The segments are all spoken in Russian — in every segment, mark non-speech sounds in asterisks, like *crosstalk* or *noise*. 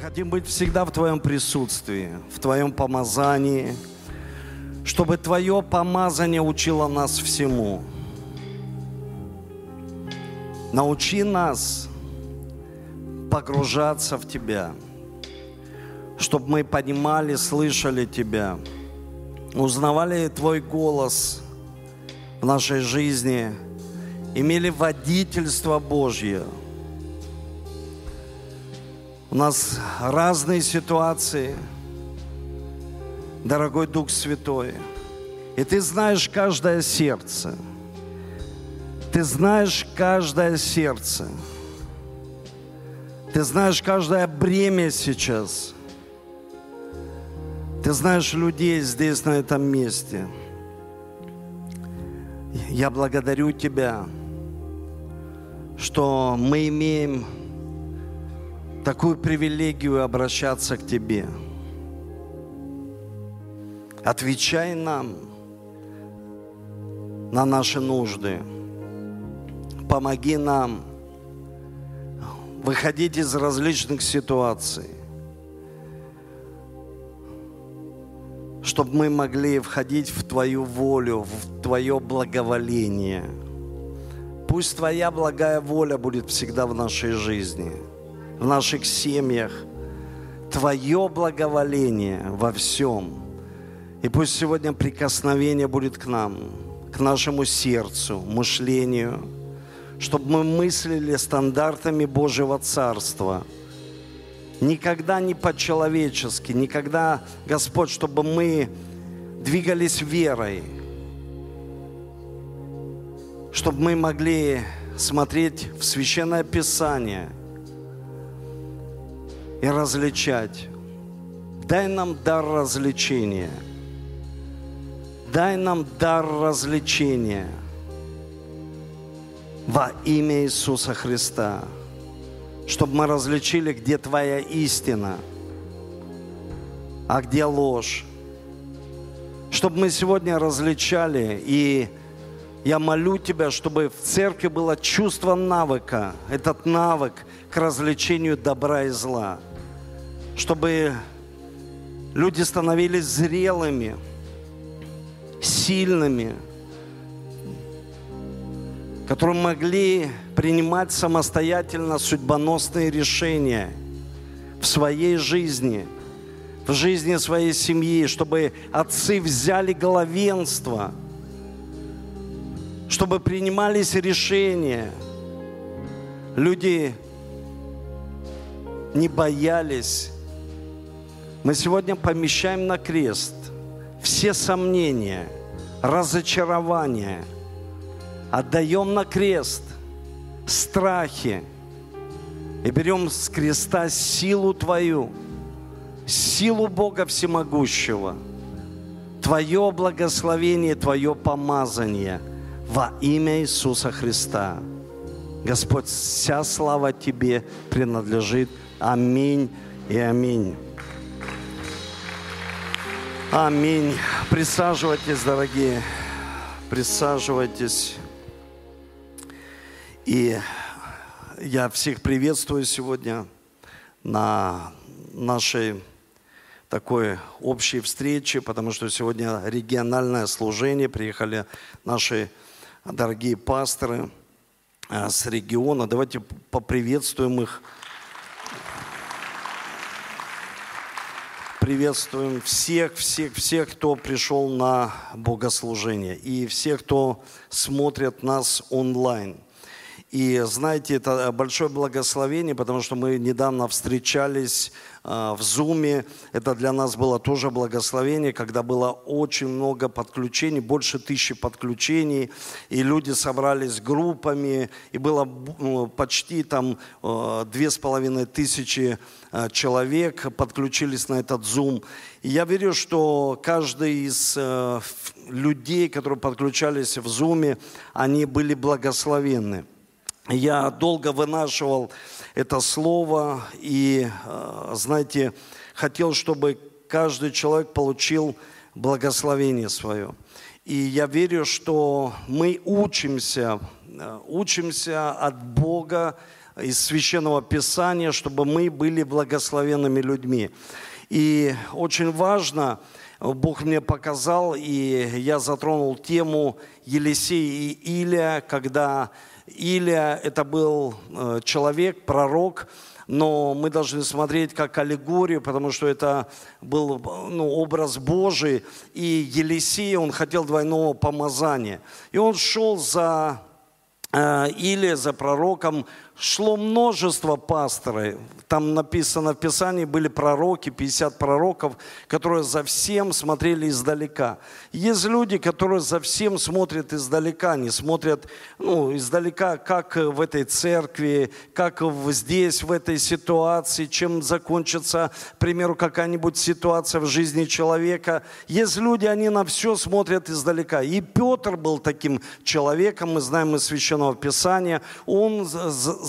Хотим быть всегда в Твоем присутствии, в Твоем помазании, чтобы Твое помазание учило нас всему. Научи нас погружаться в Тебя, чтобы мы понимали, слышали Тебя, узнавали Твой голос в нашей жизни, имели водительство Божье – у нас разные ситуации, дорогой Дух Святой. И ты знаешь каждое сердце. Ты знаешь каждое сердце. Ты знаешь каждое бремя сейчас. Ты знаешь людей здесь, на этом месте. Я благодарю Тебя, что мы имеем такую привилегию обращаться к Тебе. Отвечай нам на наши нужды. Помоги нам выходить из различных ситуаций, чтобы мы могли входить в Твою волю, в Твое благоволение. Пусть Твоя благая воля будет всегда в нашей жизни – в наших семьях, Твое благоволение во всем. И пусть сегодня прикосновение будет к нам, к нашему сердцу, мышлению, чтобы мы мыслили стандартами Божьего Царства. Никогда не по-человечески, никогда, Господь, чтобы мы двигались верой, чтобы мы могли смотреть в Священное Писание – и различать. Дай нам дар развлечения. Дай нам дар развлечения во имя Иисуса Христа, чтобы мы различили, где Твоя истина, а где ложь. Чтобы мы сегодня различали, и я молю Тебя, чтобы в церкви было чувство навыка, этот навык к развлечению добра и зла – чтобы люди становились зрелыми, сильными, которые могли принимать самостоятельно судьбоносные решения в своей жизни, в жизни своей семьи, чтобы отцы взяли главенство, чтобы принимались решения. Люди не боялись мы сегодня помещаем на крест все сомнения, разочарования, отдаем на крест страхи и берем с креста силу Твою, силу Бога Всемогущего, Твое благословение, Твое помазание во имя Иисуса Христа. Господь, вся слава Тебе принадлежит. Аминь и аминь. Аминь. Присаживайтесь, дорогие. Присаживайтесь. И я всех приветствую сегодня на нашей такой общей встрече, потому что сегодня региональное служение. Приехали наши дорогие пасторы э, с региона. Давайте поприветствуем их. Приветствуем всех, всех, всех, кто пришел на богослужение и всех, кто смотрит нас онлайн. И знаете, это большое благословение, потому что мы недавно встречались в Зуме. Это для нас было тоже благословение, когда было очень много подключений, больше тысячи подключений, и люди собрались группами, и было ну, почти там а, две с половиной тысячи а, человек подключились на этот Zoom. И я верю, что каждый из людей, которые подключались в Zoom, они были благословенны. Я долго вынашивал это слово и, э, знаете, хотел, чтобы каждый человек получил благословение свое. И я верю, что мы учимся, э, учимся от Бога из Священного Писания, чтобы мы были благословенными людьми. И очень важно, Бог мне показал, и я затронул тему Елисея и Илия, когда Илия – это был э, человек, пророк, но мы должны смотреть как аллегорию, потому что это был ну, образ Божий. И Елисей, он хотел двойного помазания. И он шел за э, или за пророком шло множество пасторов. Там написано в Писании, были пророки, 50 пророков, которые за всем смотрели издалека. Есть люди, которые за всем смотрят издалека, не смотрят ну, издалека, как в этой церкви, как здесь, в этой ситуации, чем закончится, к примеру, какая-нибудь ситуация в жизни человека. Есть люди, они на все смотрят издалека. И Петр был таким человеком, мы знаем из Священного Писания. Он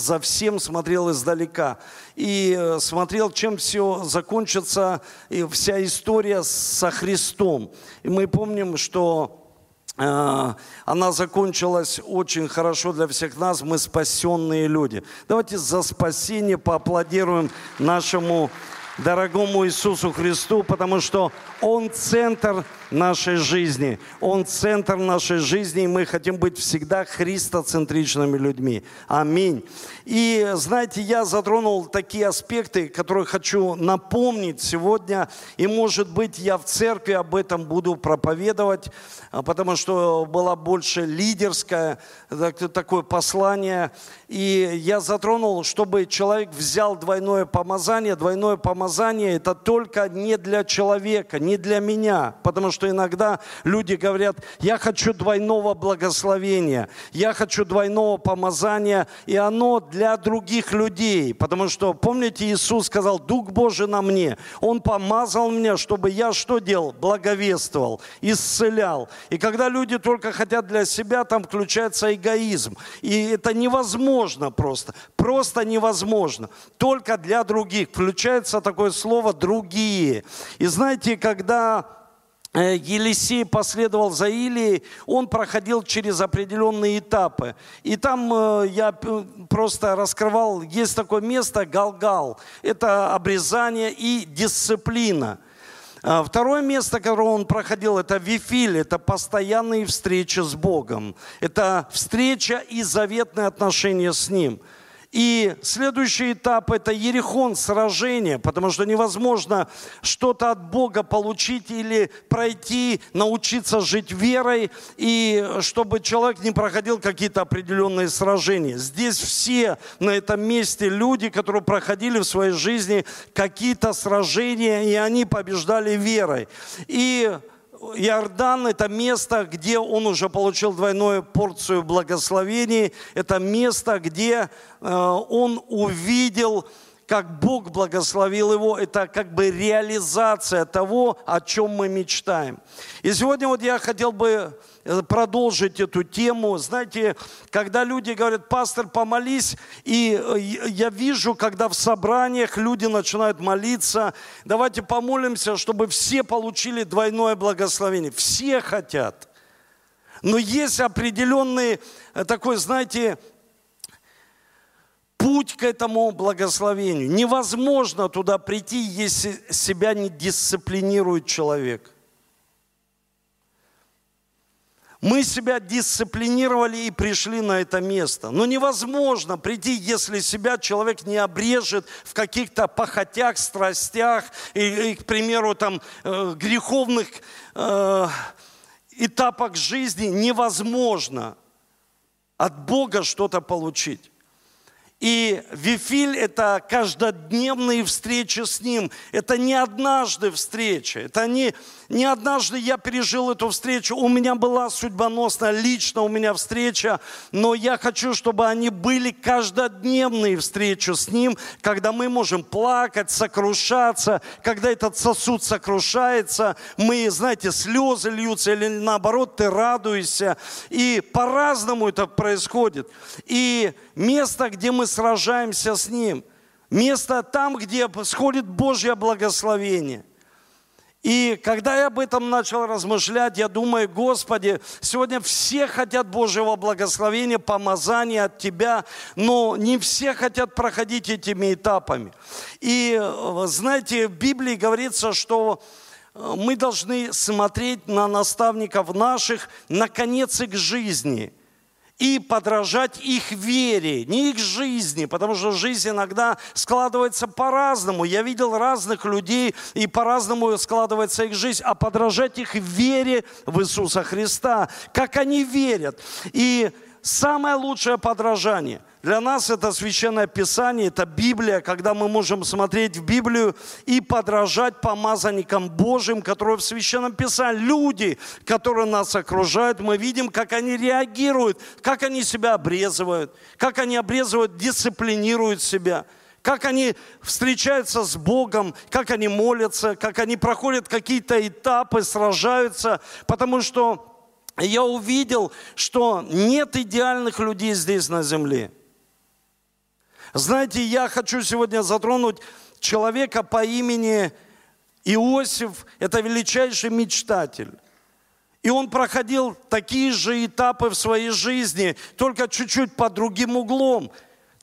за всем смотрел издалека. И э, смотрел, чем все закончится, и вся история со Христом. И мы помним, что э, она закончилась очень хорошо для всех нас. Мы спасенные люди. Давайте за спасение поаплодируем нашему дорогому Иисусу Христу, потому что Он центр нашей жизни. Он центр нашей жизни, и мы хотим быть всегда христоцентричными людьми. Аминь. И знаете, я затронул такие аспекты, которые хочу напомнить сегодня, и может быть я в церкви об этом буду проповедовать, а, потому что было больше лидерское такое послание. И я затронул, чтобы человек взял двойное помазание. Двойное помазание – это только не для человека, не для меня, потому что иногда люди говорят, я хочу двойного благословения, я хочу двойного помазания, и оно для других людей. Потому что, помните, Иисус сказал, Дух Божий на мне. Он помазал меня, чтобы я что делал? Благовествовал, исцелял. И когда люди только хотят для себя, там включается эгоизм. И это невозможно просто. Просто невозможно. Только для других. Включается такое слово «другие». И знаете, когда Елисей последовал за Илией, он проходил через определенные этапы. И там э, я просто раскрывал, есть такое место Галгал. Это обрезание и дисциплина. А второе место, которое он проходил, это Вифиль, это постоянные встречи с Богом. Это встреча и заветные отношения с Ним – и следующий этап – это Ерехон, сражение, потому что невозможно что-то от Бога получить или пройти, научиться жить верой, и чтобы человек не проходил какие-то определенные сражения. Здесь все на этом месте люди, которые проходили в своей жизни какие-то сражения, и они побеждали верой. И Иордан – это место, где он уже получил двойную порцию благословений. Это место, где э, он увидел как Бог благословил его, это как бы реализация того, о чем мы мечтаем. И сегодня вот я хотел бы продолжить эту тему. Знаете, когда люди говорят, пастор, помолись, и э, я вижу, когда в собраниях люди начинают молиться, давайте помолимся, чтобы все получили двойное благословение. Все хотят. Но есть определенный э, такой, знаете, путь к этому благословению. Невозможно туда прийти, если себя не дисциплинирует человек. Мы себя дисциплинировали и пришли на это место. Но невозможно прийти, если себя человек не обрежет в каких-то похотях, страстях и, и к примеру, там, э, греховных э, этапах жизни. Невозможно от Бога что-то получить. И Вифиль – это каждодневные встречи с Ним. Это не однажды встреча. Это не, не однажды я пережил эту встречу. У меня была судьбоносная, лично у меня встреча. Но я хочу, чтобы они были каждодневные встречи с Ним, когда мы можем плакать, сокрушаться. Когда этот сосуд сокрушается, мы, знаете, слезы льются или наоборот, ты радуешься. И по-разному это происходит. И место, где мы сражаемся с Ним. Место там, где сходит Божье благословение. И когда я об этом начал размышлять, я думаю, Господи, сегодня все хотят Божьего благословения, помазания от Тебя, но не все хотят проходить этими этапами. И знаете, в Библии говорится, что э, мы должны смотреть на наставников наших, на конец их жизни – и подражать их вере, не их жизни, потому что жизнь иногда складывается по-разному. Я видел разных людей, и по-разному складывается их жизнь, а подражать их вере в Иисуса Христа, как они верят. И самое лучшее подражание – для нас это священное писание, это Библия, когда мы можем смотреть в Библию и подражать помазанникам Божьим, которые в священном писании. Люди, которые нас окружают, мы видим, как они реагируют, как они себя обрезывают, как они обрезывают, дисциплинируют себя как они встречаются с Богом, как они молятся, как они проходят какие-то этапы, сражаются, потому что я увидел, что нет идеальных людей здесь на земле. Знаете, я хочу сегодня затронуть человека по имени Иосиф. Это величайший мечтатель. И он проходил такие же этапы в своей жизни, только чуть-чуть под другим углом.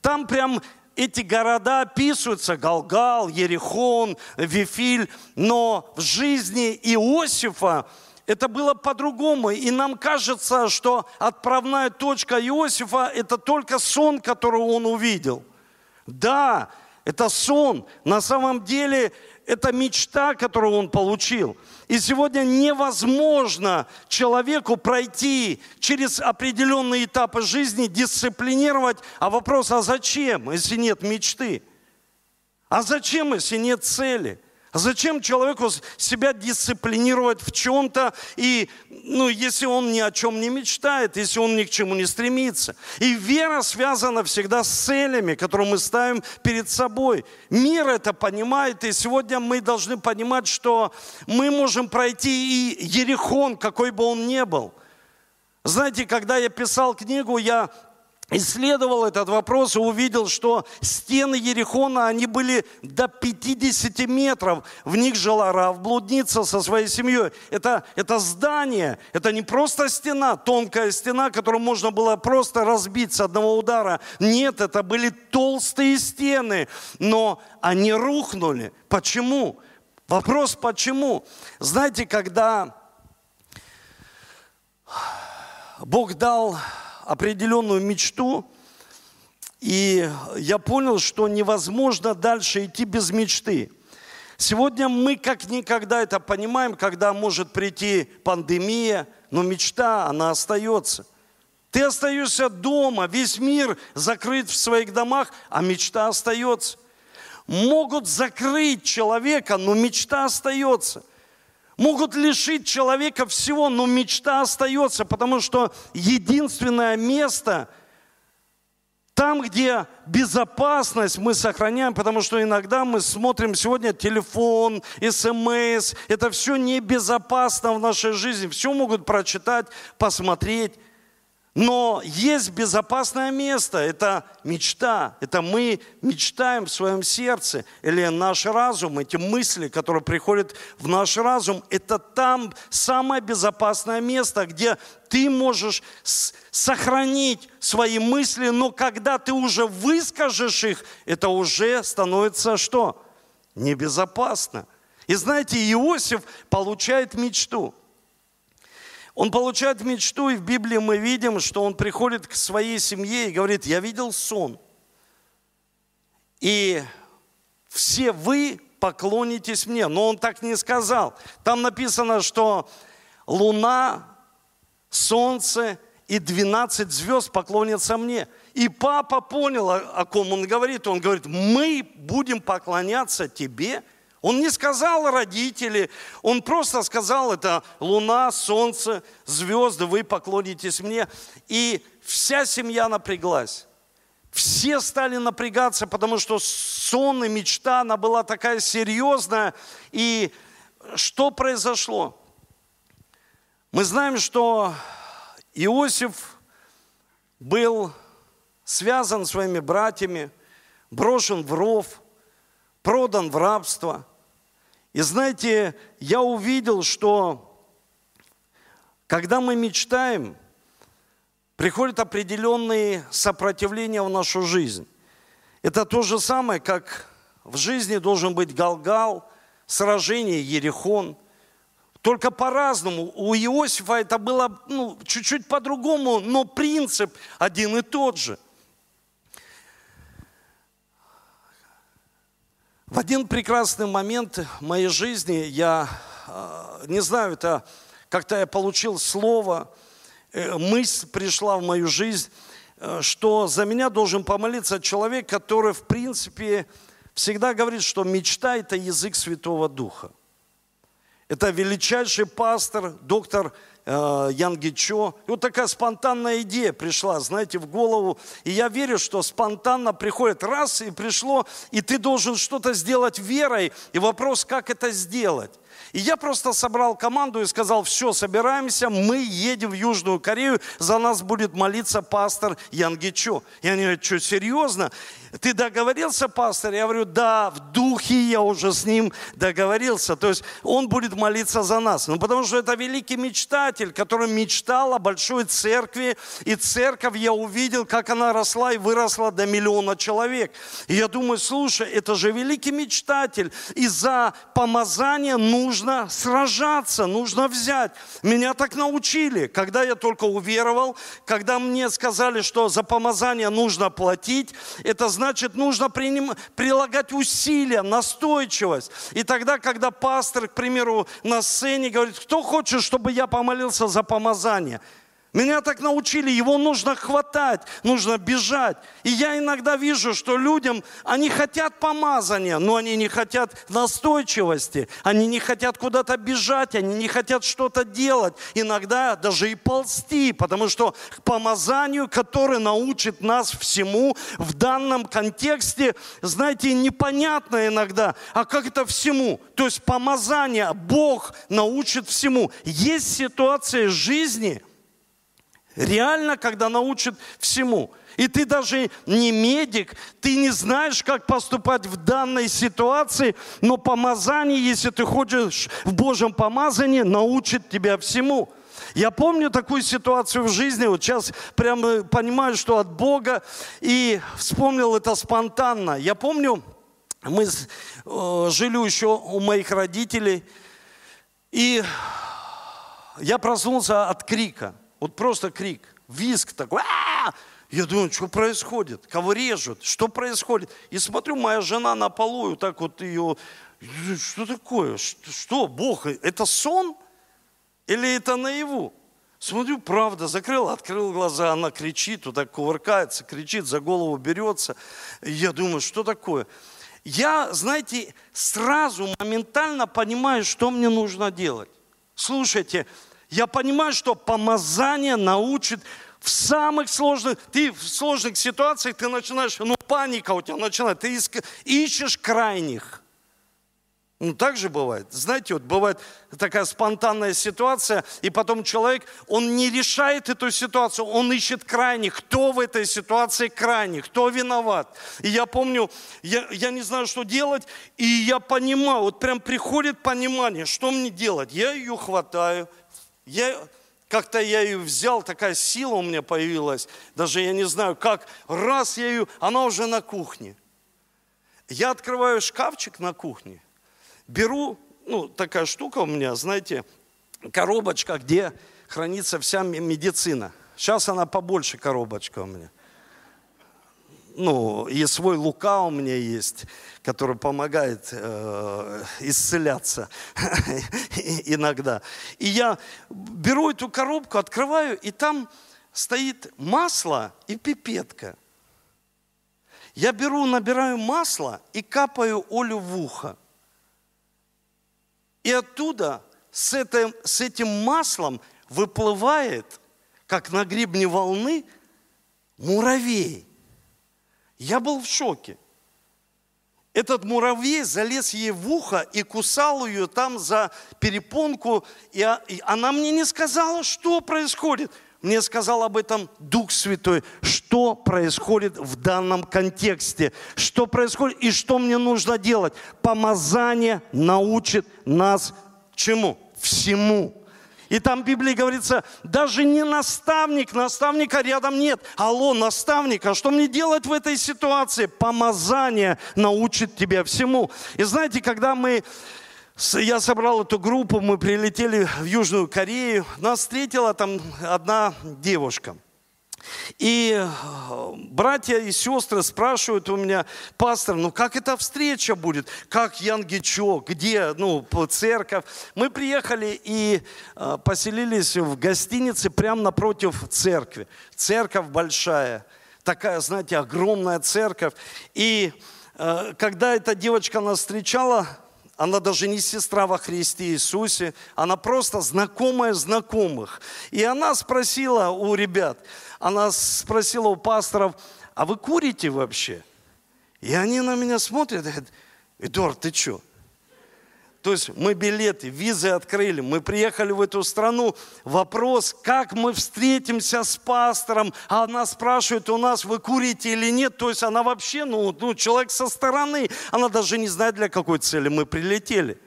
Там прям эти города описываются, Галгал, Ерехон, Вифиль, но в жизни Иосифа это было по-другому. И нам кажется, что отправная точка Иосифа – это только сон, который он увидел. Да, это сон. На самом деле это мечта, которую он получил. И сегодня невозможно человеку пройти через определенные этапы жизни, дисциплинировать. А вопрос, а зачем, если нет мечты? А зачем, если нет цели? Зачем человеку себя дисциплинировать в чем-то, и, ну, если он ни о чем не мечтает, если он ни к чему не стремится? И вера связана всегда с целями, которые мы ставим перед собой. Мир это понимает, и сегодня мы должны понимать, что мы можем пройти и Ерехон, какой бы он ни был. Знаете, когда я писал книгу, я исследовал этот вопрос и увидел, что стены Ерехона, они были до 50 метров. В них жила Рав, блудница со своей семьей. Это, это здание, это не просто стена, тонкая стена, которую можно было просто разбить с одного удара. Нет, это были толстые стены, но они рухнули. Почему? Вопрос почему? Знаете, когда Бог дал определенную мечту, и я понял, что невозможно дальше идти без мечты. Сегодня мы как никогда это понимаем, когда может прийти пандемия, но мечта, она остается. Ты остаешься дома, весь мир закрыт в своих домах, а мечта остается. Могут закрыть человека, но мечта остается могут лишить человека всего, но мечта остается, потому что единственное место там, где безопасность мы сохраняем, потому что иногда мы смотрим сегодня телефон, смс, это все небезопасно в нашей жизни, все могут прочитать, посмотреть. Но есть безопасное место, это мечта, это мы мечтаем в своем сердце, или наш разум, эти мысли, которые приходят в наш разум, это там самое безопасное место, где ты можешь сохранить свои мысли, но когда ты уже выскажешь их, это уже становится что? Небезопасно. И знаете, Иосиф получает мечту – он получает мечту, и в Библии мы видим, что он приходит к своей семье и говорит, я видел сон. И все вы поклонитесь мне. Но он так не сказал. Там написано, что луна, солнце и 12 звезд поклонятся мне. И папа понял, о ком он говорит. Он говорит, мы будем поклоняться тебе – он не сказал родители, он просто сказал, это луна, солнце, звезды, вы поклонитесь мне. И вся семья напряглась. Все стали напрягаться, потому что сон и мечта, она была такая серьезная. И что произошло? Мы знаем, что Иосиф был связан своими братьями, брошен в ров, продан в рабство – И знаете, я увидел, что когда мы мечтаем, приходят определенные сопротивления в нашу жизнь. Это то же самое, как в жизни должен быть Галгал, сражение Ерехон. Только по-разному. У Иосифа это было ну, чуть-чуть по-другому, но принцип один и тот же. В один прекрасный момент моей жизни я, э, не знаю, это как-то я получил слово, э, мысль пришла в мою жизнь, э, что за меня должен помолиться человек, который, в принципе, всегда говорит, что мечта – это язык Святого Духа. Это величайший пастор, доктор э, Ян Гичо. И вот такая спонтанная идея пришла, знаете, в голову. И я верю, что спонтанно приходит раз и пришло, и ты должен что-то сделать верой. И вопрос, как это сделать. И я просто собрал команду и сказал, все, собираемся, мы едем в Южную Корею, за нас будет молиться пастор Ян Гичо. И они говорят, что, серьезно? Ты договорился, пастор? Я говорю, да, в духе я уже с ним договорился. То есть он будет молиться за нас. Ну, потому что это великий мечтатель, который мечтал о большой церкви. И церковь я увидел, как она росла и выросла до миллиона человек. И я думаю, слушай, это же великий мечтатель. И за помазание нужно сражаться, нужно взять. Меня так научили, когда я только уверовал, когда мне сказали, что за помазание нужно платить, это значит, нужно приним, прилагать усилия, настойчивость. И тогда, когда пастор, к примеру, на сцене говорит, кто хочет, чтобы я помолился за помазание? Меня так научили, его нужно хватать, нужно бежать. И я иногда вижу, что людям, они хотят помазания, но они не хотят настойчивости, они не хотят куда-то бежать, они не хотят что-то делать, иногда даже и ползти, потому что к помазанию, которое научит нас всему, в данном контексте, знаете, непонятно иногда, а как это всему? То есть помазание, Бог научит всему. Есть ситуации жизни – Реально, когда научат всему. И ты даже не медик, ты не знаешь, как поступать в данной ситуации, но помазание, если ты ходишь в Божьем помазании, научит тебя всему. Я помню такую ситуацию в жизни, вот сейчас прямо понимаю, что от Бога, и вспомнил это спонтанно. Я помню, мы э, жили еще у моих родителей, и я проснулся от крика. Вот просто крик, визг такой. А-а-а! Я думаю, что происходит? Кого режут? Что происходит? И смотрю, моя жена на полу, и так вот ее... Что такое? Что, Бог, это сон? Или это наяву? Смотрю, правда, закрыл, открыл глаза, она кричит, вот так кувыркается, кричит, за голову берется. Я думаю, что такое? Я, знаете, сразу, моментально понимаю, что мне нужно делать. Слушайте, я понимаю, что помазание научит в самых сложных, ты в сложных ситуациях, ты начинаешь, ну паника у тебя начинает, ты ищешь крайних. Ну, так же бывает. Знаете, вот бывает такая спонтанная ситуация, и потом человек, он не решает эту ситуацию, он ищет крайних. Кто в этой ситуации крайний, кто виноват. И я помню, я, я не знаю, что делать, и я понимаю, вот прям приходит понимание, что мне делать. Я ее хватаю, я, как-то я ее взял, такая сила у меня появилась, даже я не знаю как, раз я ее, она уже на кухне. Я открываю шкафчик на кухне, беру, ну, такая штука у меня, знаете, коробочка, где хранится вся медицина. Сейчас она побольше коробочка у меня ну, и свой лука у меня есть, который помогает э, исцеляться *laughs* иногда. И я беру эту коробку, открываю, и там стоит масло и пипетка. Я беру, набираю масло и капаю Олю в ухо. И оттуда с этим, с этим маслом выплывает, как на гребне волны, муравей. Я был в шоке. Этот муравей залез ей в ухо и кусал ее там за перепонку. И она мне не сказала, что происходит. Мне сказал об этом Дух Святой, что происходит в данном контексте, что происходит и что мне нужно делать. Помазание научит нас чему? Всему. И там в Библии говорится, даже не наставник, наставника рядом нет. Алло, наставник, а что мне делать в этой ситуации? Помазание научит тебя всему. И знаете, когда мы я собрал эту группу, мы прилетели в Южную Корею. Нас встретила там одна девушка. И э, братья и сестры спрашивают у меня, пастор, ну как эта встреча будет? Как Янгичо? Где? Ну, церковь. Мы приехали и э, поселились в гостинице прямо напротив церкви. Церковь большая, такая, знаете, огромная церковь. И э, когда эта девочка нас встречала, она даже не сестра во Христе Иисусе, она просто знакомая знакомых. И она спросила у ребят, она спросила у пасторов, а вы курите вообще? И они на меня смотрят и говорят, Эдуард, ты что? То есть мы билеты, визы открыли, мы приехали в эту страну. Вопрос, как мы встретимся с пастором, а она спрашивает у нас, вы курите или нет. То есть она вообще, ну, ну человек со стороны, она даже не знает, для какой цели мы прилетели.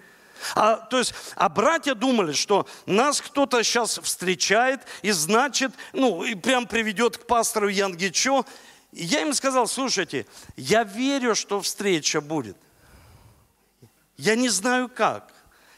А, то есть, а братья думали, что нас кто-то сейчас встречает и значит, ну, и прям приведет к пастору Янгичо. И я им сказал, слушайте, я верю, что встреча будет. Я не знаю как.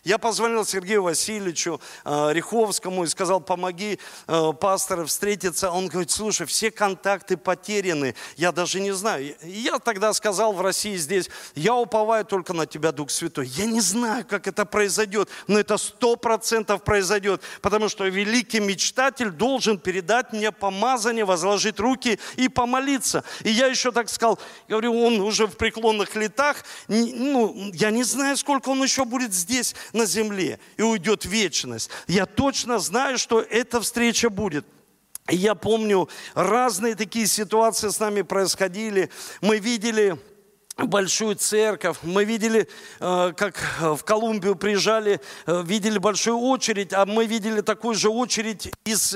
Я позвонил Сергею Васильевичу э, Риховскому и сказал, помоги э, пастору встретиться. Он говорит, слушай, все контакты потеряны, я даже не знаю. И я тогда сказал в России здесь, я уповаю только на тебя, Дух Святой. Я не знаю, как это произойдет, но это сто процентов произойдет, потому что великий мечтатель должен передать мне помазание, возложить руки и помолиться. И я еще так сказал, говорю, он уже в преклонных летах, ну, я не знаю, сколько он еще будет здесь, на земле и уйдет вечность. Я точно знаю, что эта встреча будет. И я помню, разные такие ситуации с нами происходили. Мы видели большую церковь. Мы видели, э, как в Колумбию приезжали, э, видели большую очередь, а мы видели такую же очередь из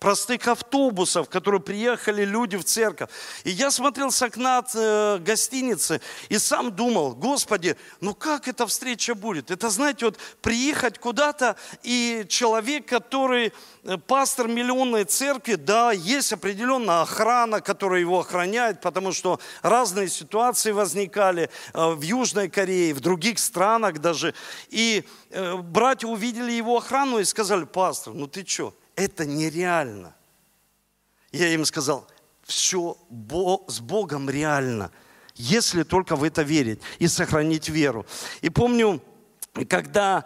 простых автобусов, которые приехали люди в церковь. И я смотрел с окна э, гостиницы и сам думал, Господи, ну как эта встреча будет? Это, знаете, вот приехать куда-то, и человек, который э, пастор миллионной церкви, да, есть определенная охрана, которая его охраняет, потому что разные ситуации возникали э, в Южной Корее, в других странах даже. И братья увидели его охрану и сказали, пастор, ну ты что, это нереально. Я им сказал, все с Богом реально, если только в это верить и сохранить веру. И помню, когда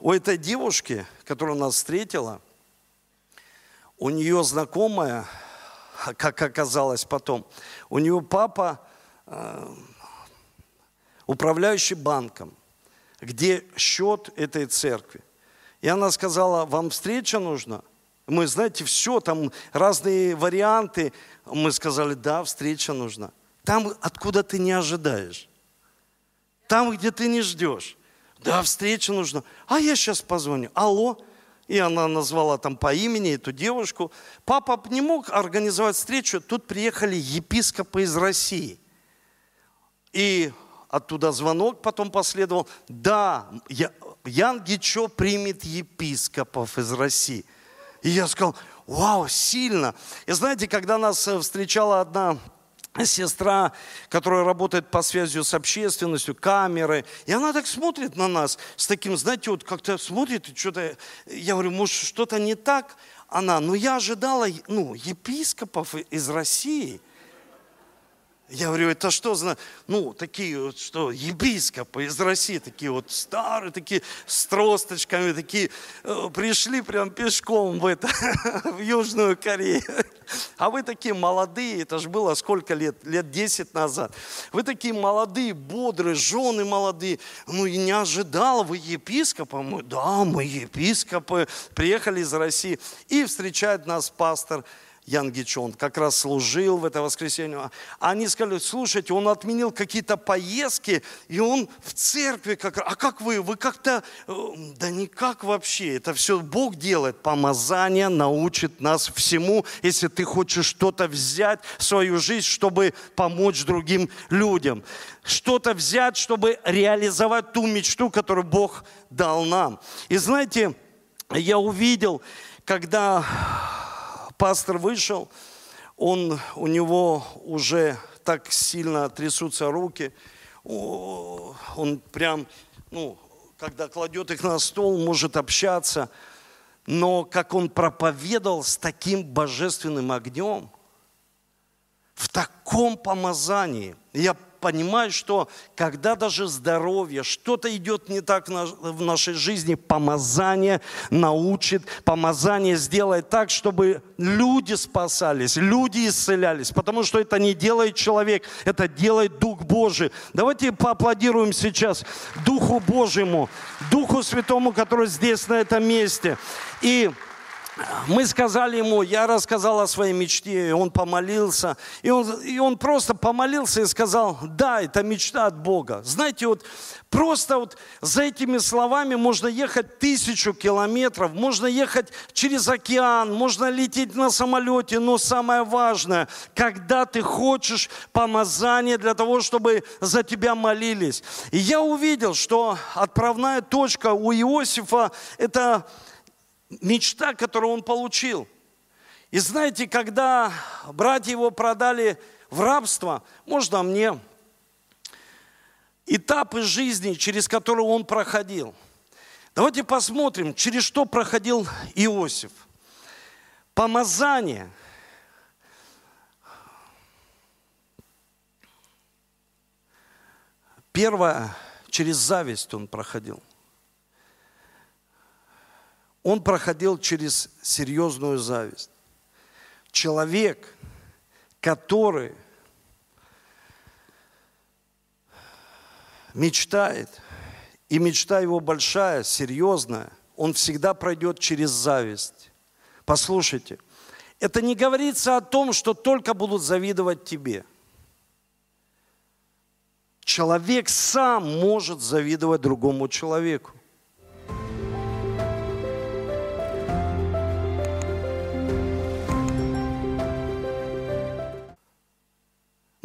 у этой девушки, которая нас встретила, у нее знакомая, как оказалось потом, у нее папа э, управляющий банком, где счет этой церкви. И она сказала, вам встреча нужна? Мы, знаете, все, там разные варианты. Мы сказали, да, встреча нужна. Там, откуда ты не ожидаешь. Там, где ты не ждешь. Да, встреча нужна. А я сейчас позвоню. Алло. И она назвала там по имени эту девушку. Папа не мог организовать встречу. Тут приехали епископы из России. И оттуда звонок потом последовал. Да, я, Ян Гичо примет епископов из России. И я сказал, вау, сильно. И знаете, когда нас э, встречала одна сестра, которая работает по связью с общественностью, камеры, и она так смотрит на нас с таким, знаете, вот как-то смотрит и что-то, я говорю, может, что-то не так? Она, ну я ожидала, ну, епископов из России – я говорю, это что за, ну, такие вот, что, епископы из России, такие вот старые, такие с тросточками, такие, э, пришли прям пешком в это, *laughs* в Южную Корею. А вы такие молодые, это же было сколько лет, лет 10 назад. Вы такие молодые, бодрые, жены молодые. Ну, и не ожидал, вы епископа? Мы, да, мы епископы, приехали из России. И встречает нас пастор Ян Гичон, как раз служил в это воскресенье. Они сказали, слушайте, он отменил какие-то поездки, и он в церкви, как, а как вы, вы как-то, э, да никак вообще, это все Бог делает. Помазание научит нас всему, если ты хочешь что-то взять в свою жизнь, чтобы помочь другим людям. Что-то взять, чтобы реализовать ту мечту, которую Бог дал нам. И знаете, я увидел, когда пастор вышел, он, у него уже так сильно трясутся руки, он прям, ну, когда кладет их на стол, может общаться, но как он проповедовал с таким божественным огнем, в таком помазании, я понимаю, что когда даже здоровье, что-то идет не так в нашей жизни, помазание научит, помазание сделает так, чтобы люди спасались, люди исцелялись, потому что это не делает человек, это делает Дух Божий. Давайте поаплодируем сейчас Духу Божьему, Духу Святому, который здесь, на этом месте. И мы сказали ему, я рассказал о своей мечте, и он помолился, и он, и он просто помолился и сказал, да, это мечта от Бога. Знаете, вот просто вот за этими словами можно ехать тысячу километров, можно ехать через океан, можно лететь на самолете, но самое важное, когда ты хочешь помазания для того, чтобы за тебя молились. И я увидел, что отправная точка у Иосифа – это мечта, которую он получил. И знаете, когда братья его продали в рабство, можно мне этапы жизни, через которые он проходил. Давайте посмотрим, через что проходил Иосиф. Помазание. Первое, через зависть он проходил он проходил через серьезную зависть. Человек, который мечтает, и мечта его большая, серьезная, он всегда пройдет через зависть. Послушайте, это не говорится о том, что только будут завидовать тебе. Человек сам может завидовать другому человеку.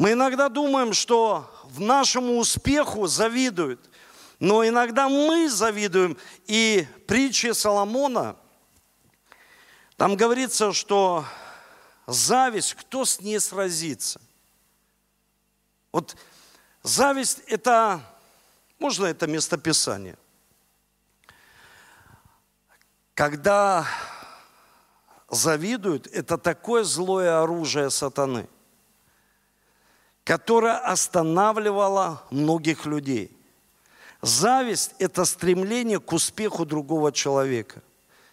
Мы иногда думаем, что в нашему успеху завидуют, но иногда мы завидуем. И притчи Соломона, там говорится, что зависть, кто с ней сразится? Вот зависть – это, можно это местописание? Когда завидуют, это такое злое оружие сатаны – которая останавливала многих людей. Зависть – это стремление к успеху другого человека.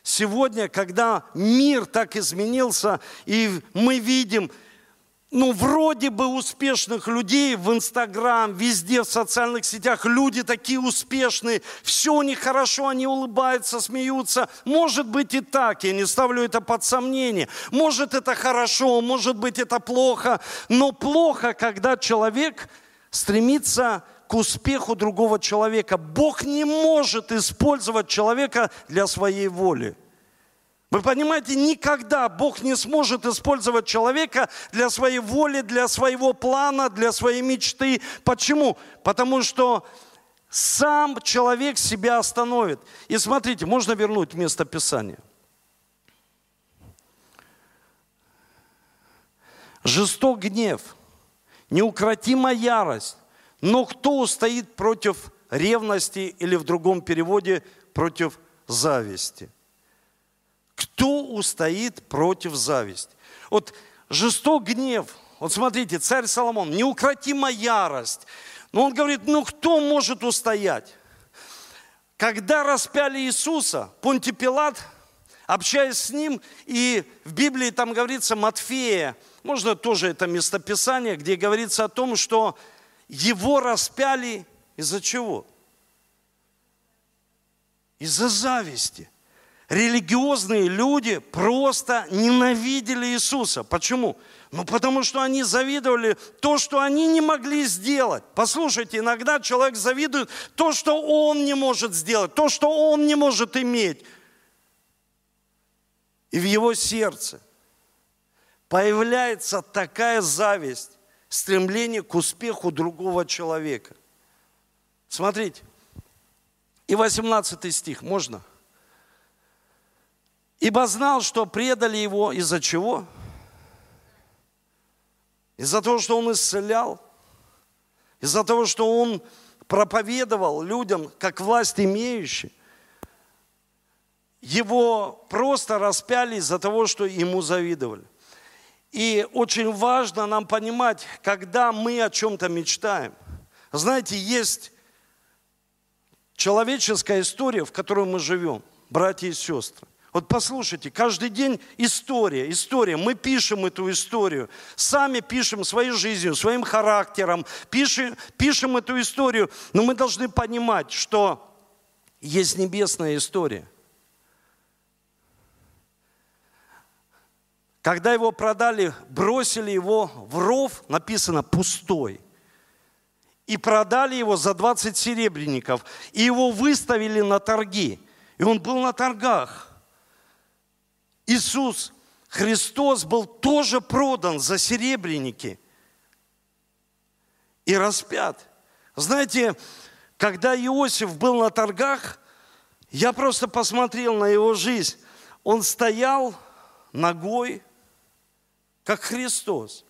Сегодня, когда мир так изменился, и мы видим – ну, вроде бы успешных людей в Инстаграм, везде в социальных сетях, люди такие успешные, все у них хорошо, они улыбаются, смеются. Может быть и так, я не ставлю это под сомнение. Может это хорошо, может быть это плохо, но плохо, когда человек стремится к успеху другого человека. Бог не может использовать человека для своей воли. Вы понимаете, никогда Бог не сможет использовать человека для своей воли, для своего плана, для своей мечты. Почему? Потому что сам человек себя остановит. И смотрите, можно вернуть место Писания. Жесток гнев, неукротимая ярость. Но кто устоит против ревности или в другом переводе против зависти? Кто устоит против зависти? Вот жесток гнев. Вот смотрите, царь Соломон, неукротимая ярость. Но он говорит, ну кто может устоять? Когда распяли Иисуса, Понти Пилат, общаясь с ним, и в Библии там говорится Матфея, можно тоже это местописание, где говорится о том, что его распяли из-за чего? Из-за зависти. Религиозные люди просто ненавидели Иисуса. Почему? Ну, потому что они завидовали то, что они не могли сделать. Послушайте, иногда человек завидует то, что он не может сделать, то, что он не может иметь. И в его сердце появляется такая зависть, стремление к успеху другого человека. Смотрите, и 18 стих, можно? Ибо знал, что предали его из-за чего? Из-за того, что он исцелял, из-за того, что он проповедовал людям, как власть имеющий. Его просто распяли из-за того, что ему завидовали. И очень важно нам понимать, когда мы о чем-то мечтаем. Знаете, есть человеческая история, в которой мы живем, братья и сестры. Вот послушайте, каждый день история, история. Мы пишем эту историю, сами пишем своей жизнью, своим характером, пишем, пишем эту историю. Но мы должны понимать, что есть небесная история. Когда его продали, бросили его в ров, написано пустой – и продали его за 20 серебряников. И его выставили на торги. И он был на торгах. Иисус Христос был тоже продан за серебряники и распят. Знаете, когда Иосиф был на торгах, я просто посмотрел на его жизнь. Он стоял ногой, как Христос.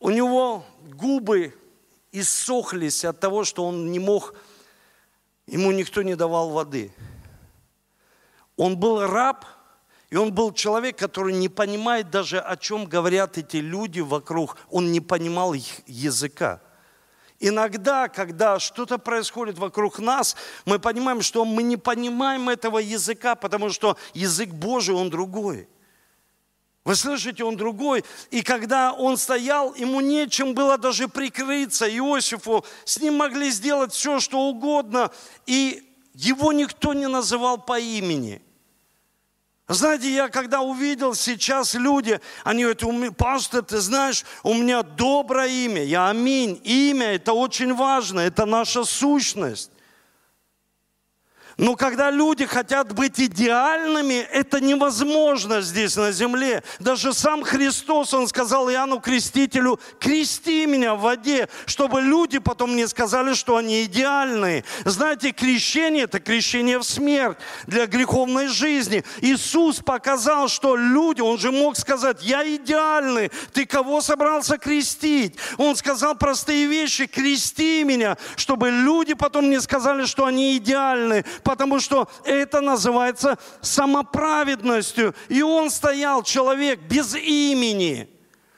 У него губы иссохлись от того, что он не мог, ему никто не давал воды. Он был раб, и он был человек, который не понимает даже, о чем говорят эти люди вокруг. Он не понимал их языка. Иногда, когда что-то происходит вокруг нас, мы понимаем, что мы не понимаем этого языка, потому что язык Божий, он другой. Вы слышите, он другой. И когда он стоял, ему нечем было даже прикрыться Иосифу. С ним могли сделать все, что угодно. И его никто не называл по имени. Знаете, я когда увидел сейчас люди, они говорят, пастор, ты знаешь, у меня доброе имя. Я аминь. Имя – это очень важно, это наша сущность. Но когда люди хотят быть идеальными, это невозможно здесь на земле. Даже сам Христос, Он сказал Иоанну Крестителю, крести меня в воде, чтобы люди потом не сказали, что они идеальные. Знаете, крещение – это крещение в смерть для греховной жизни. Иисус показал, что люди, Он же мог сказать, я идеальный, ты кого собрался крестить? Он сказал простые вещи, крести меня, чтобы люди потом не сказали, что они идеальны потому что это называется самоправедностью. И он стоял, человек, без имени.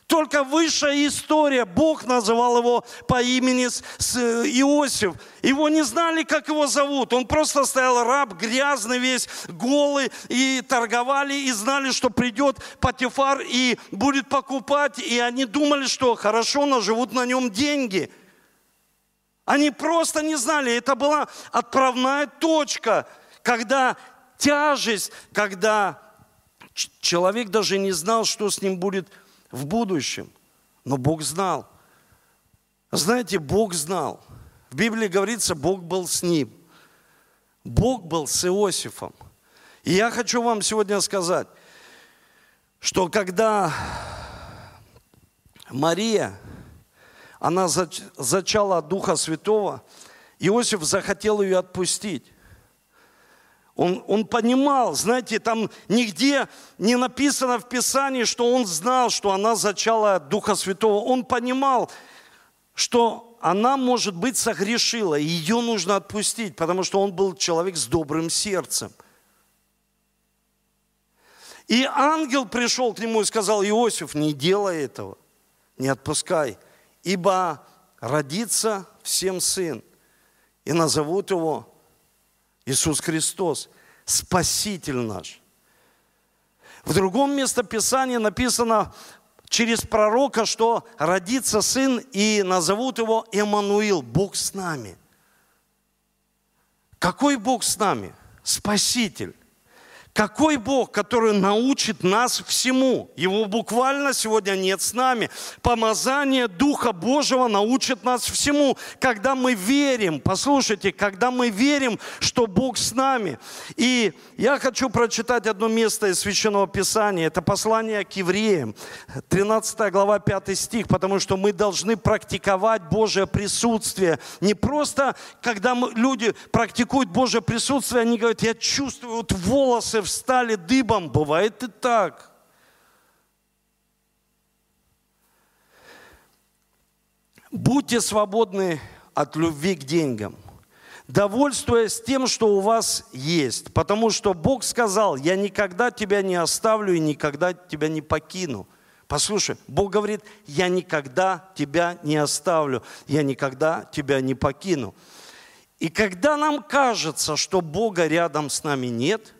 Только высшая история, Бог называл его по имени Иосиф. Его не знали, как его зовут. Он просто стоял раб, грязный весь, голый, и торговали, и знали, что придет Патифар и будет покупать. И они думали, что хорошо наживут на нем деньги – они просто не знали. Это была отправная точка, когда тяжесть, когда человек даже не знал, что с ним будет в будущем. Но Бог знал. Знаете, Бог знал. В Библии говорится, Бог был с ним. Бог был с Иосифом. И я хочу вам сегодня сказать, что когда Мария она зачала Духа Святого, Иосиф захотел ее отпустить. Он, он понимал, знаете, там нигде не написано в Писании, что он знал, что она зачала Духа Святого. Он понимал, что она, может быть, согрешила, и ее нужно отпустить, потому что он был человек с добрым сердцем. И ангел пришел к нему и сказал, Иосиф, не делай этого, не отпускай ибо родится всем сын, и назовут его Иисус Христос, Спаситель наш. В другом местописании написано через пророка, что родится сын, и назовут его Эммануил, Бог с нами. Какой Бог с нами? Спаситель. Какой Бог, который научит нас всему? Его буквально сегодня нет с нами. Помазание Духа Божьего научит нас всему. Когда мы верим, послушайте, когда мы верим, что Бог с нами. И я хочу прочитать одно место из Священного Писания. Это послание к евреям, 13 глава, 5 стих, потому что мы должны практиковать Божье присутствие. Не просто, когда люди практикуют Божье присутствие, они говорят, я чувствую вот волосы встали дыбом. Бывает и так. Будьте свободны от любви к деньгам, довольствуясь тем, что у вас есть. Потому что Бог сказал, я никогда тебя не оставлю и никогда тебя не покину. Послушай, Бог говорит, я никогда тебя не оставлю, я никогда тебя не покину. И когда нам кажется, что Бога рядом с нами нет,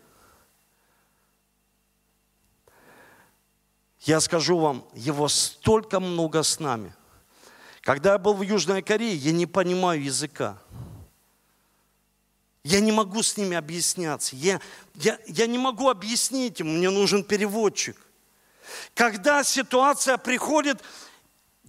Я скажу вам, его столько много с нами. Когда я был в Южной Корее, я не понимаю языка. Я не могу с ними объясняться. Я, я, я не могу объяснить им, мне нужен переводчик. Когда ситуация приходит,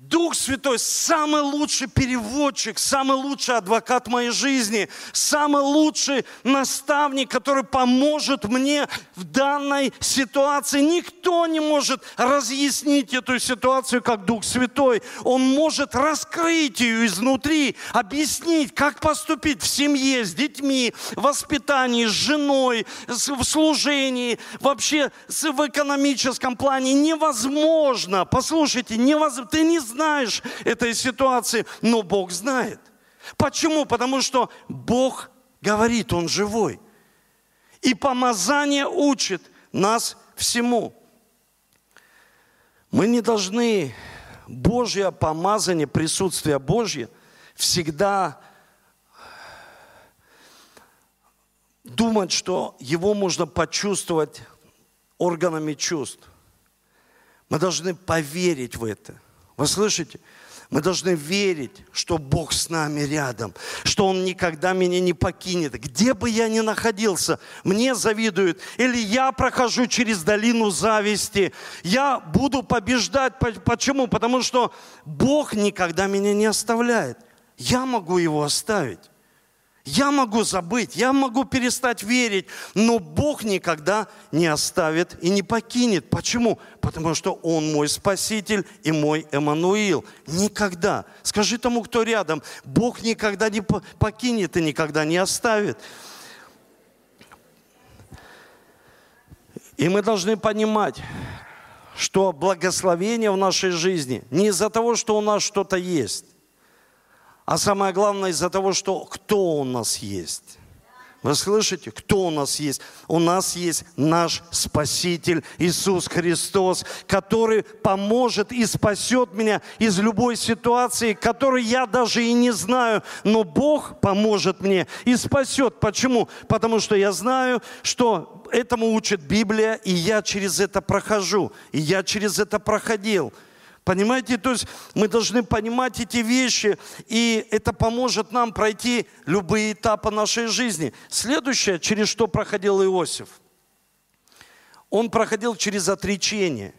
Дух Святой – самый лучший переводчик, самый лучший адвокат моей жизни, самый лучший наставник, который поможет мне в данной ситуации. Никто не может разъяснить эту ситуацию, как Дух Святой. Он может раскрыть ее изнутри, объяснить, как поступить в семье, с детьми, в воспитании, с женой, в служении, вообще в экономическом плане. Невозможно, послушайте, невозможно, ты не знаешь этой ситуации, но Бог знает. Почему? Потому что Бог говорит, Он живой. И помазание учит нас всему. Мы не должны Божье помазание, присутствие Божье всегда думать, что его можно почувствовать органами чувств. Мы должны поверить в это – вы слышите? Мы должны верить, что Бог с нами рядом, что Он никогда меня не покинет. Где бы я ни находился, мне завидуют. Или я прохожу через долину зависти. Я буду побеждать. Почему? Потому что Бог никогда меня не оставляет. Я могу Его оставить. Я могу забыть, я могу перестать верить, но Бог никогда не оставит и не покинет. Почему? Потому что Он мой Спаситель и мой Эммануил. Никогда. Скажи тому, кто рядом, Бог никогда не покинет и никогда не оставит. И мы должны понимать, что благословение в нашей жизни не из-за того, что у нас что-то есть, а самое главное из-за того, что кто у нас есть. Вы слышите, кто у нас есть? У нас есть наш Спаситель Иисус Христос, который поможет и спасет меня из любой ситуации, которую я даже и не знаю, но Бог поможет мне и спасет. Почему? Потому что я знаю, что этому учит Библия, и я через это прохожу, и я через это проходил – Понимаете, то есть мы должны понимать эти вещи, и это поможет нам пройти любые этапы нашей жизни. Следующее, через что проходил Иосиф. Он проходил через отречение.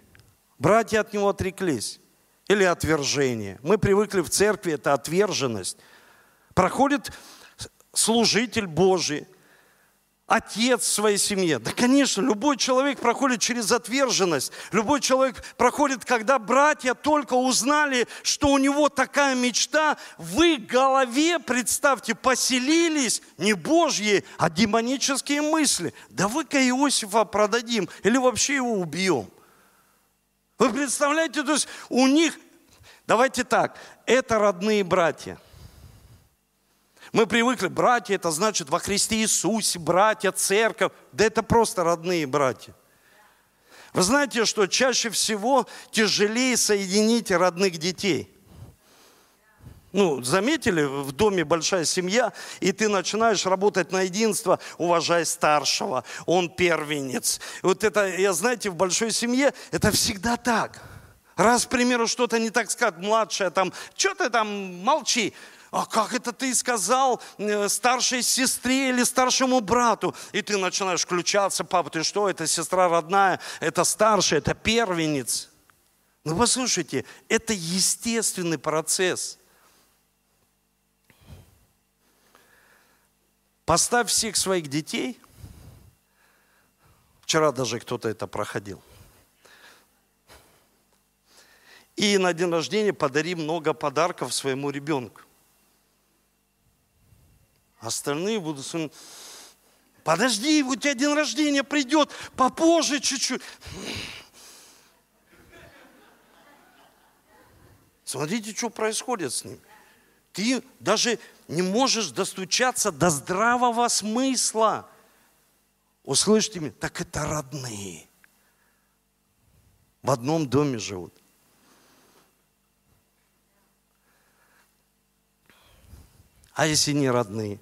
Братья от него отреклись. Или отвержение. Мы привыкли в церкви, это отверженность. Проходит служитель Божий – отец в своей семье. Да, конечно, любой человек проходит через отверженность. Любой человек проходит, когда братья только узнали, что у него такая мечта, в голове, представьте, поселились не Божьи, а демонические мысли. Да вы-ка Иосифа продадим или вообще его убьем. Вы представляете, то есть у них, давайте так, это родные братья – мы привыкли, братья, это значит во Христе Иисусе, братья, церковь. Да это просто родные братья. Вы знаете, что чаще всего тяжелее соединить родных детей. Ну, заметили, в доме большая семья, и ты начинаешь работать на единство, уважай старшего, он первенец. Вот это, я знаете, в большой семье это всегда так. Раз, к примеру, что-то не так сказать, младшая там, что ты там, молчи А как это ты сказал э, старшей сестре или старшему брату? И ты начинаешь включаться, папа, ты что, это сестра родная, это старшая, это первенец. Ну послушайте, это естественный процесс. Поставь всех своих детей. Вчера даже кто-то это проходил. И на день рождения подари много подарков своему ребенку. Остальные будут подожди, у тебя день рождения придет, попозже чуть-чуть. Смотрите, что происходит с ним. Ты даже не можешь достучаться до здравого смысла. Услышьте меня, так это родные. В одном доме живут. А если не родные?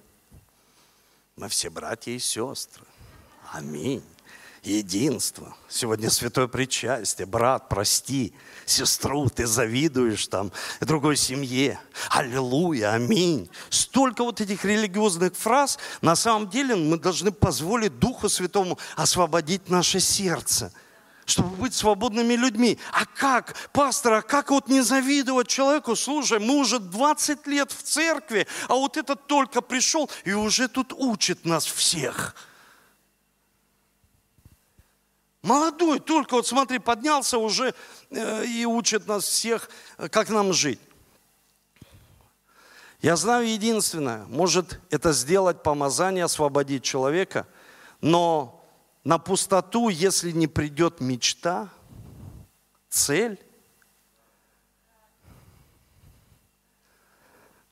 Мы все братья и сестры. Аминь. Единство. Сегодня святое причастие. Брат, прости. Сестру, ты завидуешь там другой семье. Аллилуйя, аминь. Столько вот этих религиозных фраз. На самом деле мы должны позволить Духу Святому освободить наше сердце – чтобы быть свободными людьми. А как, пастор, а как вот не завидовать человеку? Слушай, мы уже 20 лет в церкви, а вот этот только пришел и уже тут учит нас всех. Молодой, только вот смотри, поднялся уже э, и учит нас всех, как нам жить. Я знаю единственное, может это сделать помазание, освободить человека, но на пустоту, если не придет мечта, цель,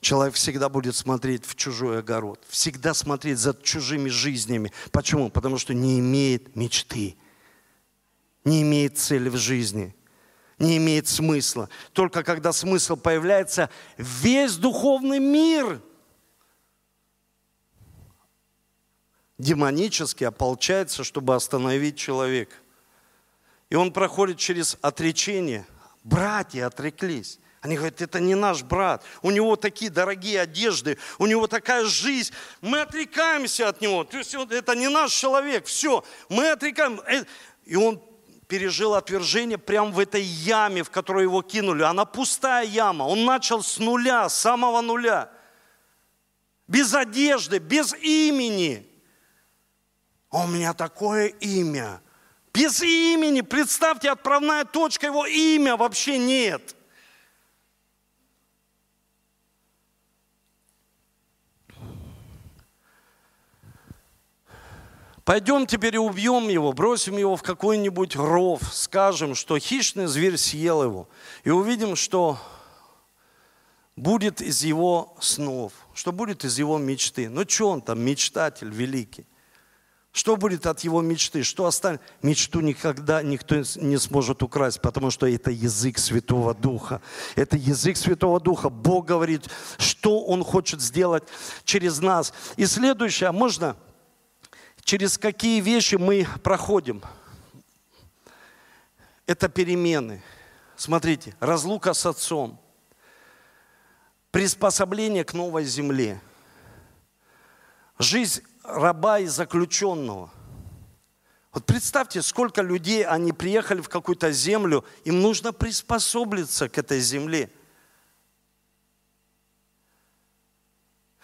человек всегда будет смотреть в чужой огород, всегда смотреть за чужими жизнями. Почему? Потому что не имеет мечты, не имеет цели в жизни, не имеет смысла. Только когда смысл появляется, весь духовный мир – демонически ополчается, чтобы остановить человека. И он проходит через отречение. Братья отреклись. Они говорят, это не наш брат, у него такие дорогие одежды, у него такая жизнь, мы отрекаемся от него, то есть это не наш человек, все, мы отрекаем. Э, и он пережил отвержение прямо в этой яме, в которую его кинули. Она пустая яма, он начал с нуля, с самого нуля, без одежды, без имени. А у меня такое имя. Без имени, представьте, отправная точка, его имя вообще нет. Пойдем теперь убьем его, бросим его в какой-нибудь ров, скажем, что хищный зверь съел его. И увидим, что будет из его снов, что будет из его мечты. Ну что он там, мечтатель великий. Что будет от его мечты? Что останется? Мечту никогда никто не сможет украсть, потому что это язык Святого Духа. Это язык Святого Духа. Бог говорит, что Он хочет сделать через нас. И следующее, а можно, через какие вещи мы проходим? Это перемены. Смотрите, разлука с Отцом, приспособление к новой земле, жизнь раба и заключенного. Вот представьте, сколько людей, они приехали в какую-то землю, им нужно приспособиться к этой земле.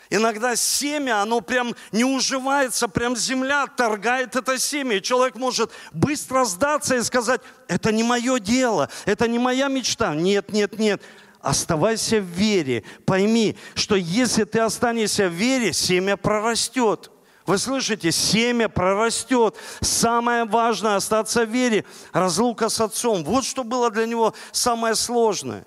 Иногда семя, оно прям не уживается, прям земля торгает это семя. И человек может быстро сдаться и сказать, это не мое дело, это не моя мечта. Нет, нет, нет. Оставайся в вере. Пойми, что если ты останешься в вере, семя прорастет. Вы слышите, семя прорастет. Самое важное – остаться в вере. Разлука с отцом. Вот что было для него самое сложное.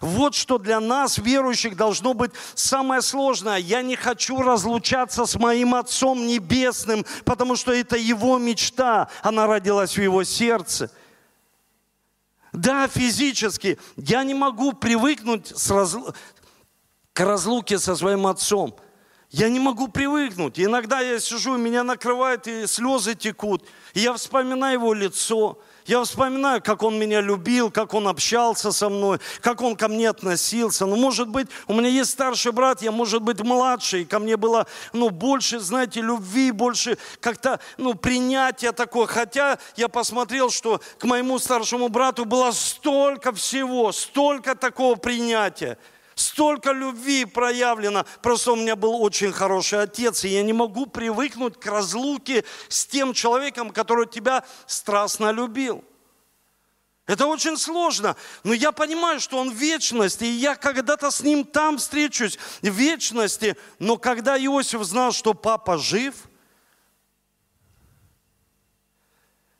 Вот что для нас, верующих, должно быть самое сложное. Я не хочу разлучаться с моим Отцом Небесным, потому что это Его мечта. Она родилась в Его сердце. Да, физически я не могу привыкнуть с разлу... к разлуке со своим Отцом – я не могу привыкнуть. иногда я сижу, меня накрывает, и слезы текут. И я вспоминаю его лицо. Я вспоминаю, как он меня любил, как он общался со мной, как он ко мне относился. Ну, может быть, у меня есть старший брат, я, может быть, младший, ко мне было, ну, больше, знаете, любви, больше как-то, ну, принятия такое. Хотя я посмотрел, что к моему старшему брату было столько всего, столько такого принятия. Столько любви проявлено. Просто у меня был очень хороший отец, и я не могу привыкнуть к разлуке с тем человеком, который тебя страстно любил. Это очень сложно, но я понимаю, что он в вечности, и я когда-то с ним там встречусь, в вечности. Но когда Иосиф знал, что папа жив,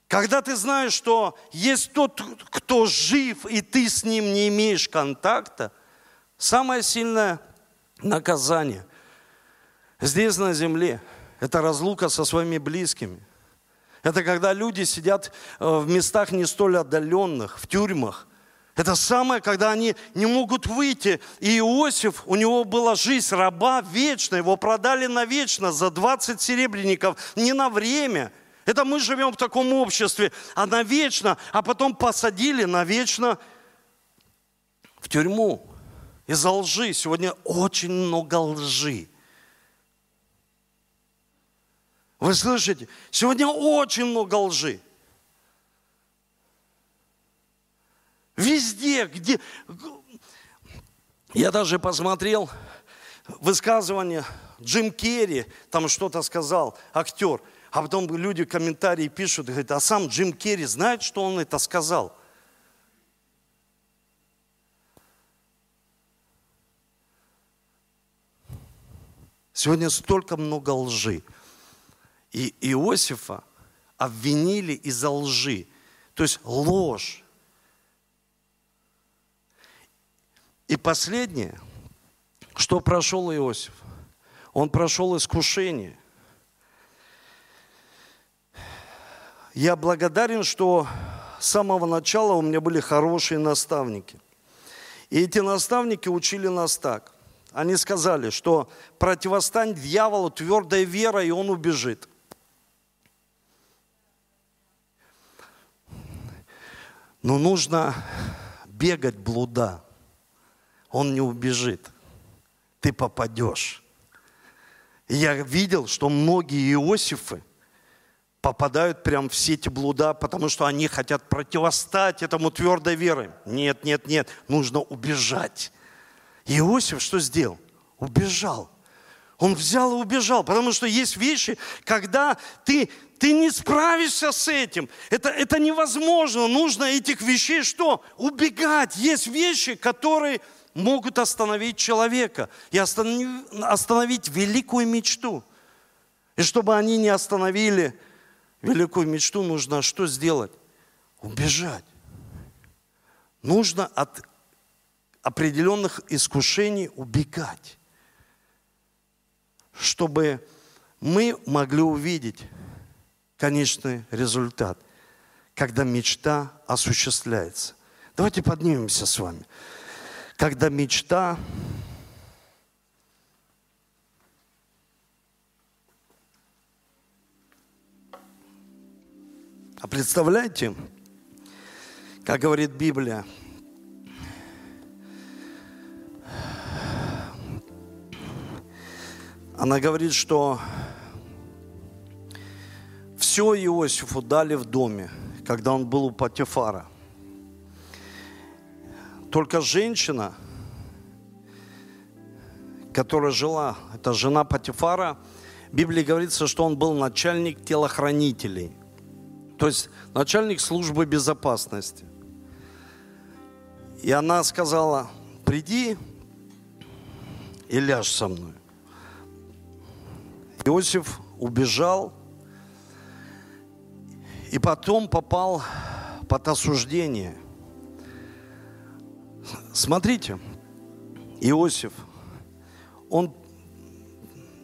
когда ты знаешь, что есть тот, кто жив, и ты с ним не имеешь контакта, Самое сильное наказание здесь на земле – это разлука со своими близкими. Это когда люди сидят э, в местах не столь отдаленных, в тюрьмах. Это самое, когда они не могут выйти. И Иосиф, у него была жизнь раба вечная, его продали навечно за 20 серебряников, не на время. Это мы живем в таком обществе, а навечно, а потом посадили навечно в тюрьму из-за лжи. Сегодня очень много лжи. Вы слышите? Сегодня очень много лжи. Везде, где... Я даже посмотрел высказывание Джим Керри, там что-то сказал, актер. А потом люди комментарии пишут, говорят, а сам Джим Керри знает, что он это сказал? Сегодня столько много лжи. И Иосифа обвинили из-за лжи. То есть ложь. И последнее, что прошел Иосиф. Он прошел искушение. Я благодарен, что с самого начала у меня были хорошие наставники. И эти наставники учили нас так. Они сказали, что противостань дьяволу твердой верой, и он убежит. Но нужно бегать блуда. Он не убежит. Ты попадешь. Я видел, что многие Иосифы попадают прямо в сети блуда, потому что они хотят противостать этому твердой верой. Нет, нет, нет, нужно убежать. Иосиф что сделал? Убежал. Он взял и убежал, потому что есть вещи, когда ты, ты не справишься с этим. Это, это невозможно. Нужно этих вещей что? Убегать. Есть вещи, которые могут остановить человека и остановить, остановить великую мечту. И чтобы они не остановили великую мечту, нужно что сделать? Убежать. Нужно от определенных искушений убегать, чтобы мы могли увидеть конечный результат, когда мечта осуществляется. Давайте поднимемся с вами. Когда мечта А представляете, как говорит Библия, Она говорит, что все Иосифу дали в доме, когда он был у Патифара. Только женщина, которая жила, это жена Патифара, в Библии говорится, что он был начальник телохранителей, то есть начальник службы безопасности. И она сказала, приди и ляжь со мной. Иосиф убежал и потом попал под осуждение. Смотрите, Иосиф, он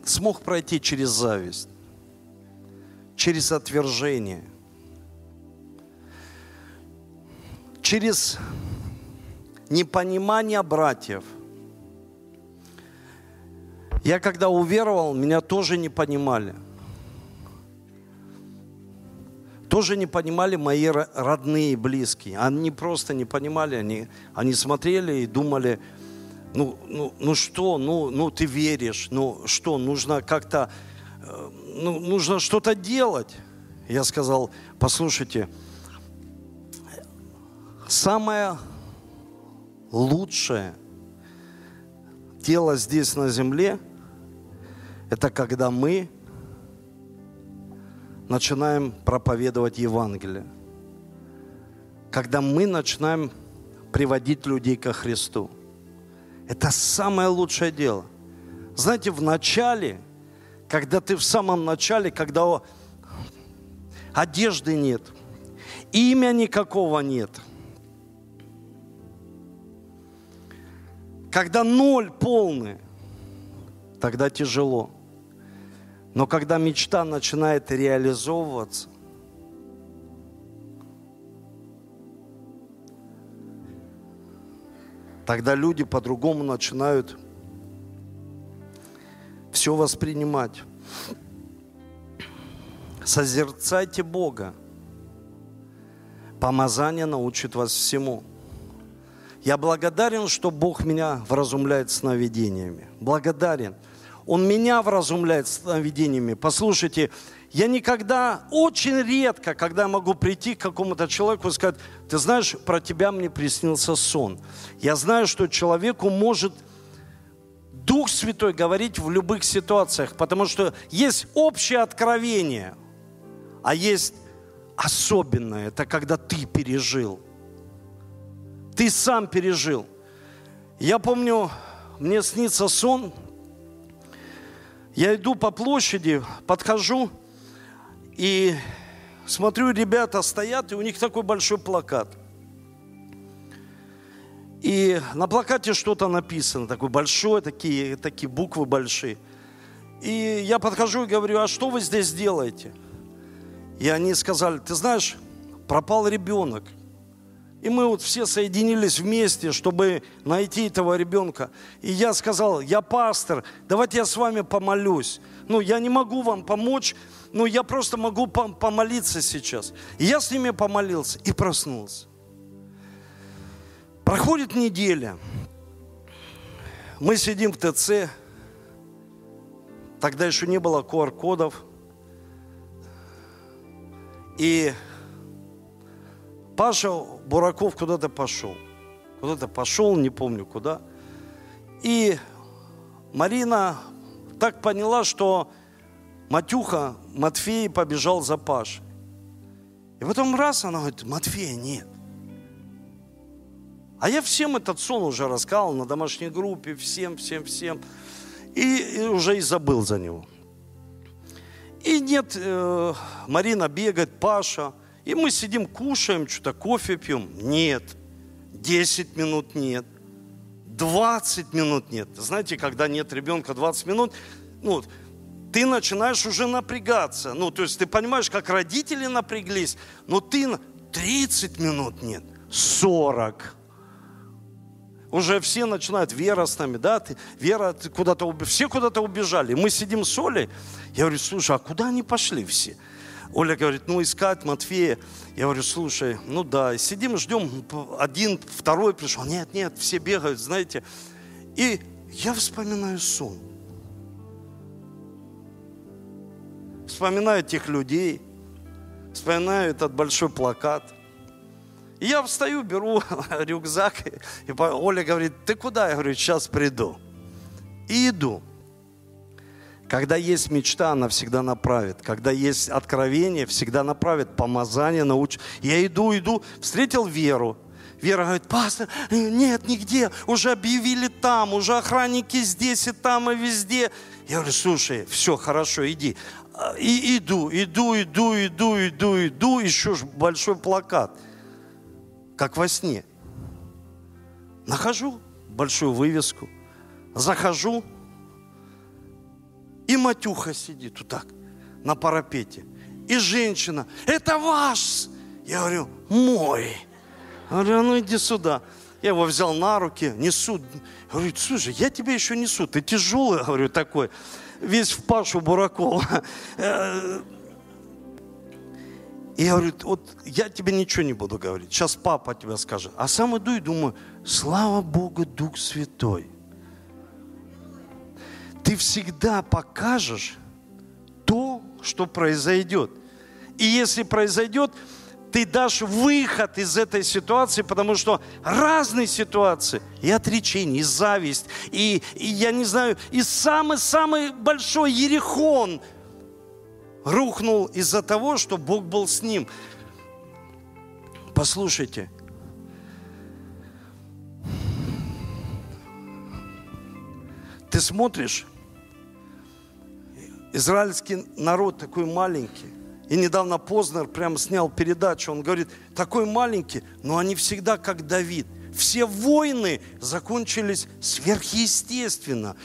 смог пройти через зависть, через отвержение, через непонимание братьев – я когда уверовал, меня тоже не понимали. тоже не понимали мои родные близкие. Они просто не понимали, они, они смотрели и думали, ну, ну, ну что, ну, ну ты веришь, ну что, нужно как-то, э, ну, нужно что-то делать. Я сказал, послушайте, самое лучшее дело здесь на земле, это когда мы начинаем проповедовать Евангелие. Когда мы начинаем приводить людей ко Христу. Это самое лучшее дело. Знаете, в начале, когда ты в самом начале, когда одежды нет, имя никакого нет, когда ноль полный, тогда тяжело. Но когда мечта начинает реализовываться, тогда люди по-другому начинают все воспринимать. Созерцайте Бога. Помазание научит вас всему. Я благодарен, что Бог меня вразумляет сновидениями. Благодарен. Он меня вразумляет сновидениями. Послушайте, я никогда, очень редко, когда я могу прийти к какому-то человеку и сказать, ты знаешь, про тебя мне приснился сон. Я знаю, что человеку может Дух Святой говорить в любых ситуациях, потому что есть общее откровение, а есть особенное. Это когда ты пережил. Ты сам пережил. Я помню, мне снится сон – я иду по площади, подхожу и смотрю, ребята стоят, и у них такой большой плакат. И на плакате что-то написано, такой большой, такие, такие буквы большие. И я подхожу и говорю, а что вы здесь делаете? И они сказали, ты знаешь, пропал ребенок – и мы вот все соединились вместе, чтобы найти этого ребенка. И я сказал, я пастор, давайте я с вами помолюсь. Ну, я не могу вам помочь, но я просто могу помолиться сейчас. И я с ними помолился и проснулся. Проходит неделя. Мы сидим в ТЦ. Тогда еще не было QR-кодов. И Паша Бураков куда-то пошел. Куда-то пошел, не помню куда. И Марина так поняла, что Матюха, Матфей побежал за Пашей. И потом раз она говорит, Матфея нет. А я всем этот сон уже рассказал на домашней группе, всем, всем, всем. И, и уже и забыл за него. И нет, э, Марина бегает, Паша – и мы сидим, кушаем, что-то кофе пьем. Нет. 10 минут нет. 20 минут нет. Знаете, когда нет ребенка 20 минут, ну, ты начинаешь уже напрягаться. Ну, то есть ты понимаешь, как родители напряглись, но ты 30 минут нет, 40. Уже все начинают, Вера с нами, да, ты, Вера, куда-то, все куда-то убежали. Мы сидим с Олей, я говорю, слушай, а куда они пошли все? Оля говорит, ну искать Матфея. Я говорю, слушай, ну да, сидим, ждем, один, второй пришел. Нет, нет, все бегают, знаете. И я вспоминаю сон. Вспоминаю тех людей, вспоминаю этот большой плакат. И я встаю, беру *laughs* рюкзак, и Оля говорит, ты куда? Я говорю, сейчас приду. И иду. Когда есть мечта, она всегда направит. Когда есть откровение, всегда направит. Помазание, науч. Я иду, иду, встретил Веру. Вера говорит, пастор, нет, нигде, уже объявили там, уже охранники здесь и там и везде. Я говорю, слушай, все, хорошо, иди. И иду, иду, иду, иду, иду, иду, еще большой плакат, как во сне. Нахожу большую вывеску, захожу, и Матюха сидит вот так на парапете. И женщина, это ваш. Я говорю, мой. Я говорю, «А ну иди сюда. Я его взял на руки, несу. Говорю, слушай, я тебя еще несу, ты тяжелый, *laughs* говорю, такой, весь в Пашу Буракова. И *laughs* я говорю, вот я тебе ничего не буду говорить. Сейчас папа тебе скажет. А сам иду и думаю, слава Богу, Дух Святой. Ты всегда покажешь то, что произойдет. И если произойдет, ты дашь выход из этой ситуации, потому что разные ситуации, и отречение, и зависть, и, и я не знаю, и самый-самый большой ерехон рухнул из-за того, что Бог был с ним. Послушайте, ты смотришь, израильский народ такой маленький, и недавно Познер прям снял передачу, он говорит, такой маленький, но они всегда как Давид. Все войны закончились сверхъестественно.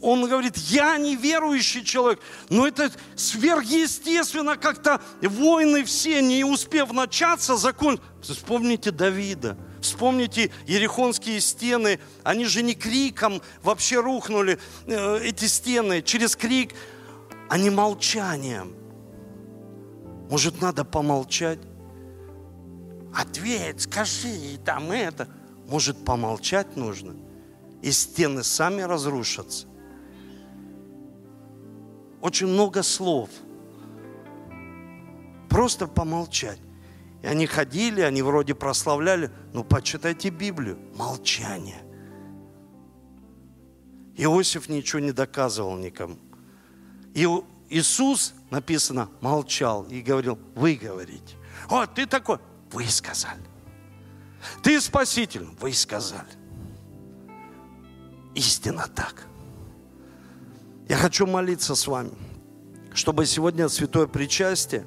Он говорит, я не верующий человек, но это сверхъестественно как-то войны все, не успев начаться, закончились. Вспомните Давида, вспомните Ерехонские стены, они же не криком вообще рухнули, э, эти стены, через крик, а не молчанием. Может, надо помолчать? Ответь, скажи, там это. Может, помолчать нужно? И стены сами разрушатся. Очень много слов. Просто помолчать. И они ходили, они вроде прославляли. Ну, почитайте Библию. Молчание. Иосиф ничего не доказывал никому. И Иисус, написано, молчал и говорил, вы говорите. О, ты такой, вы сказали. Ты спаситель, вы сказали. Истинно так. Я хочу молиться с вами, чтобы сегодня святое причастие,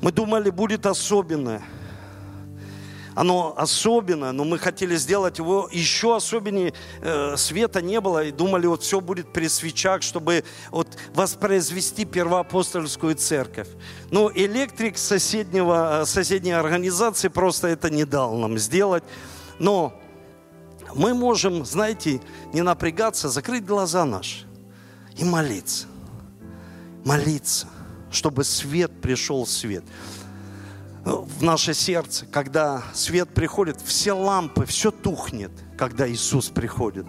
мы думали, будет особенное – оно особенное, но мы хотели сделать его еще особеннее. Э, света не было, и думали, вот все будет при свечах, чтобы вот воспроизвести первоапостольскую церковь. Но электрик соседнего, э, соседней организации просто это не дал нам сделать. Но мы можем, знаете, не напрягаться, закрыть глаза наши и молиться. Молиться, чтобы свет пришел свет в наше сердце, когда свет приходит, все лампы, все тухнет, когда Иисус приходит.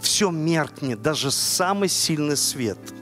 Все меркнет, даже самый сильный свет –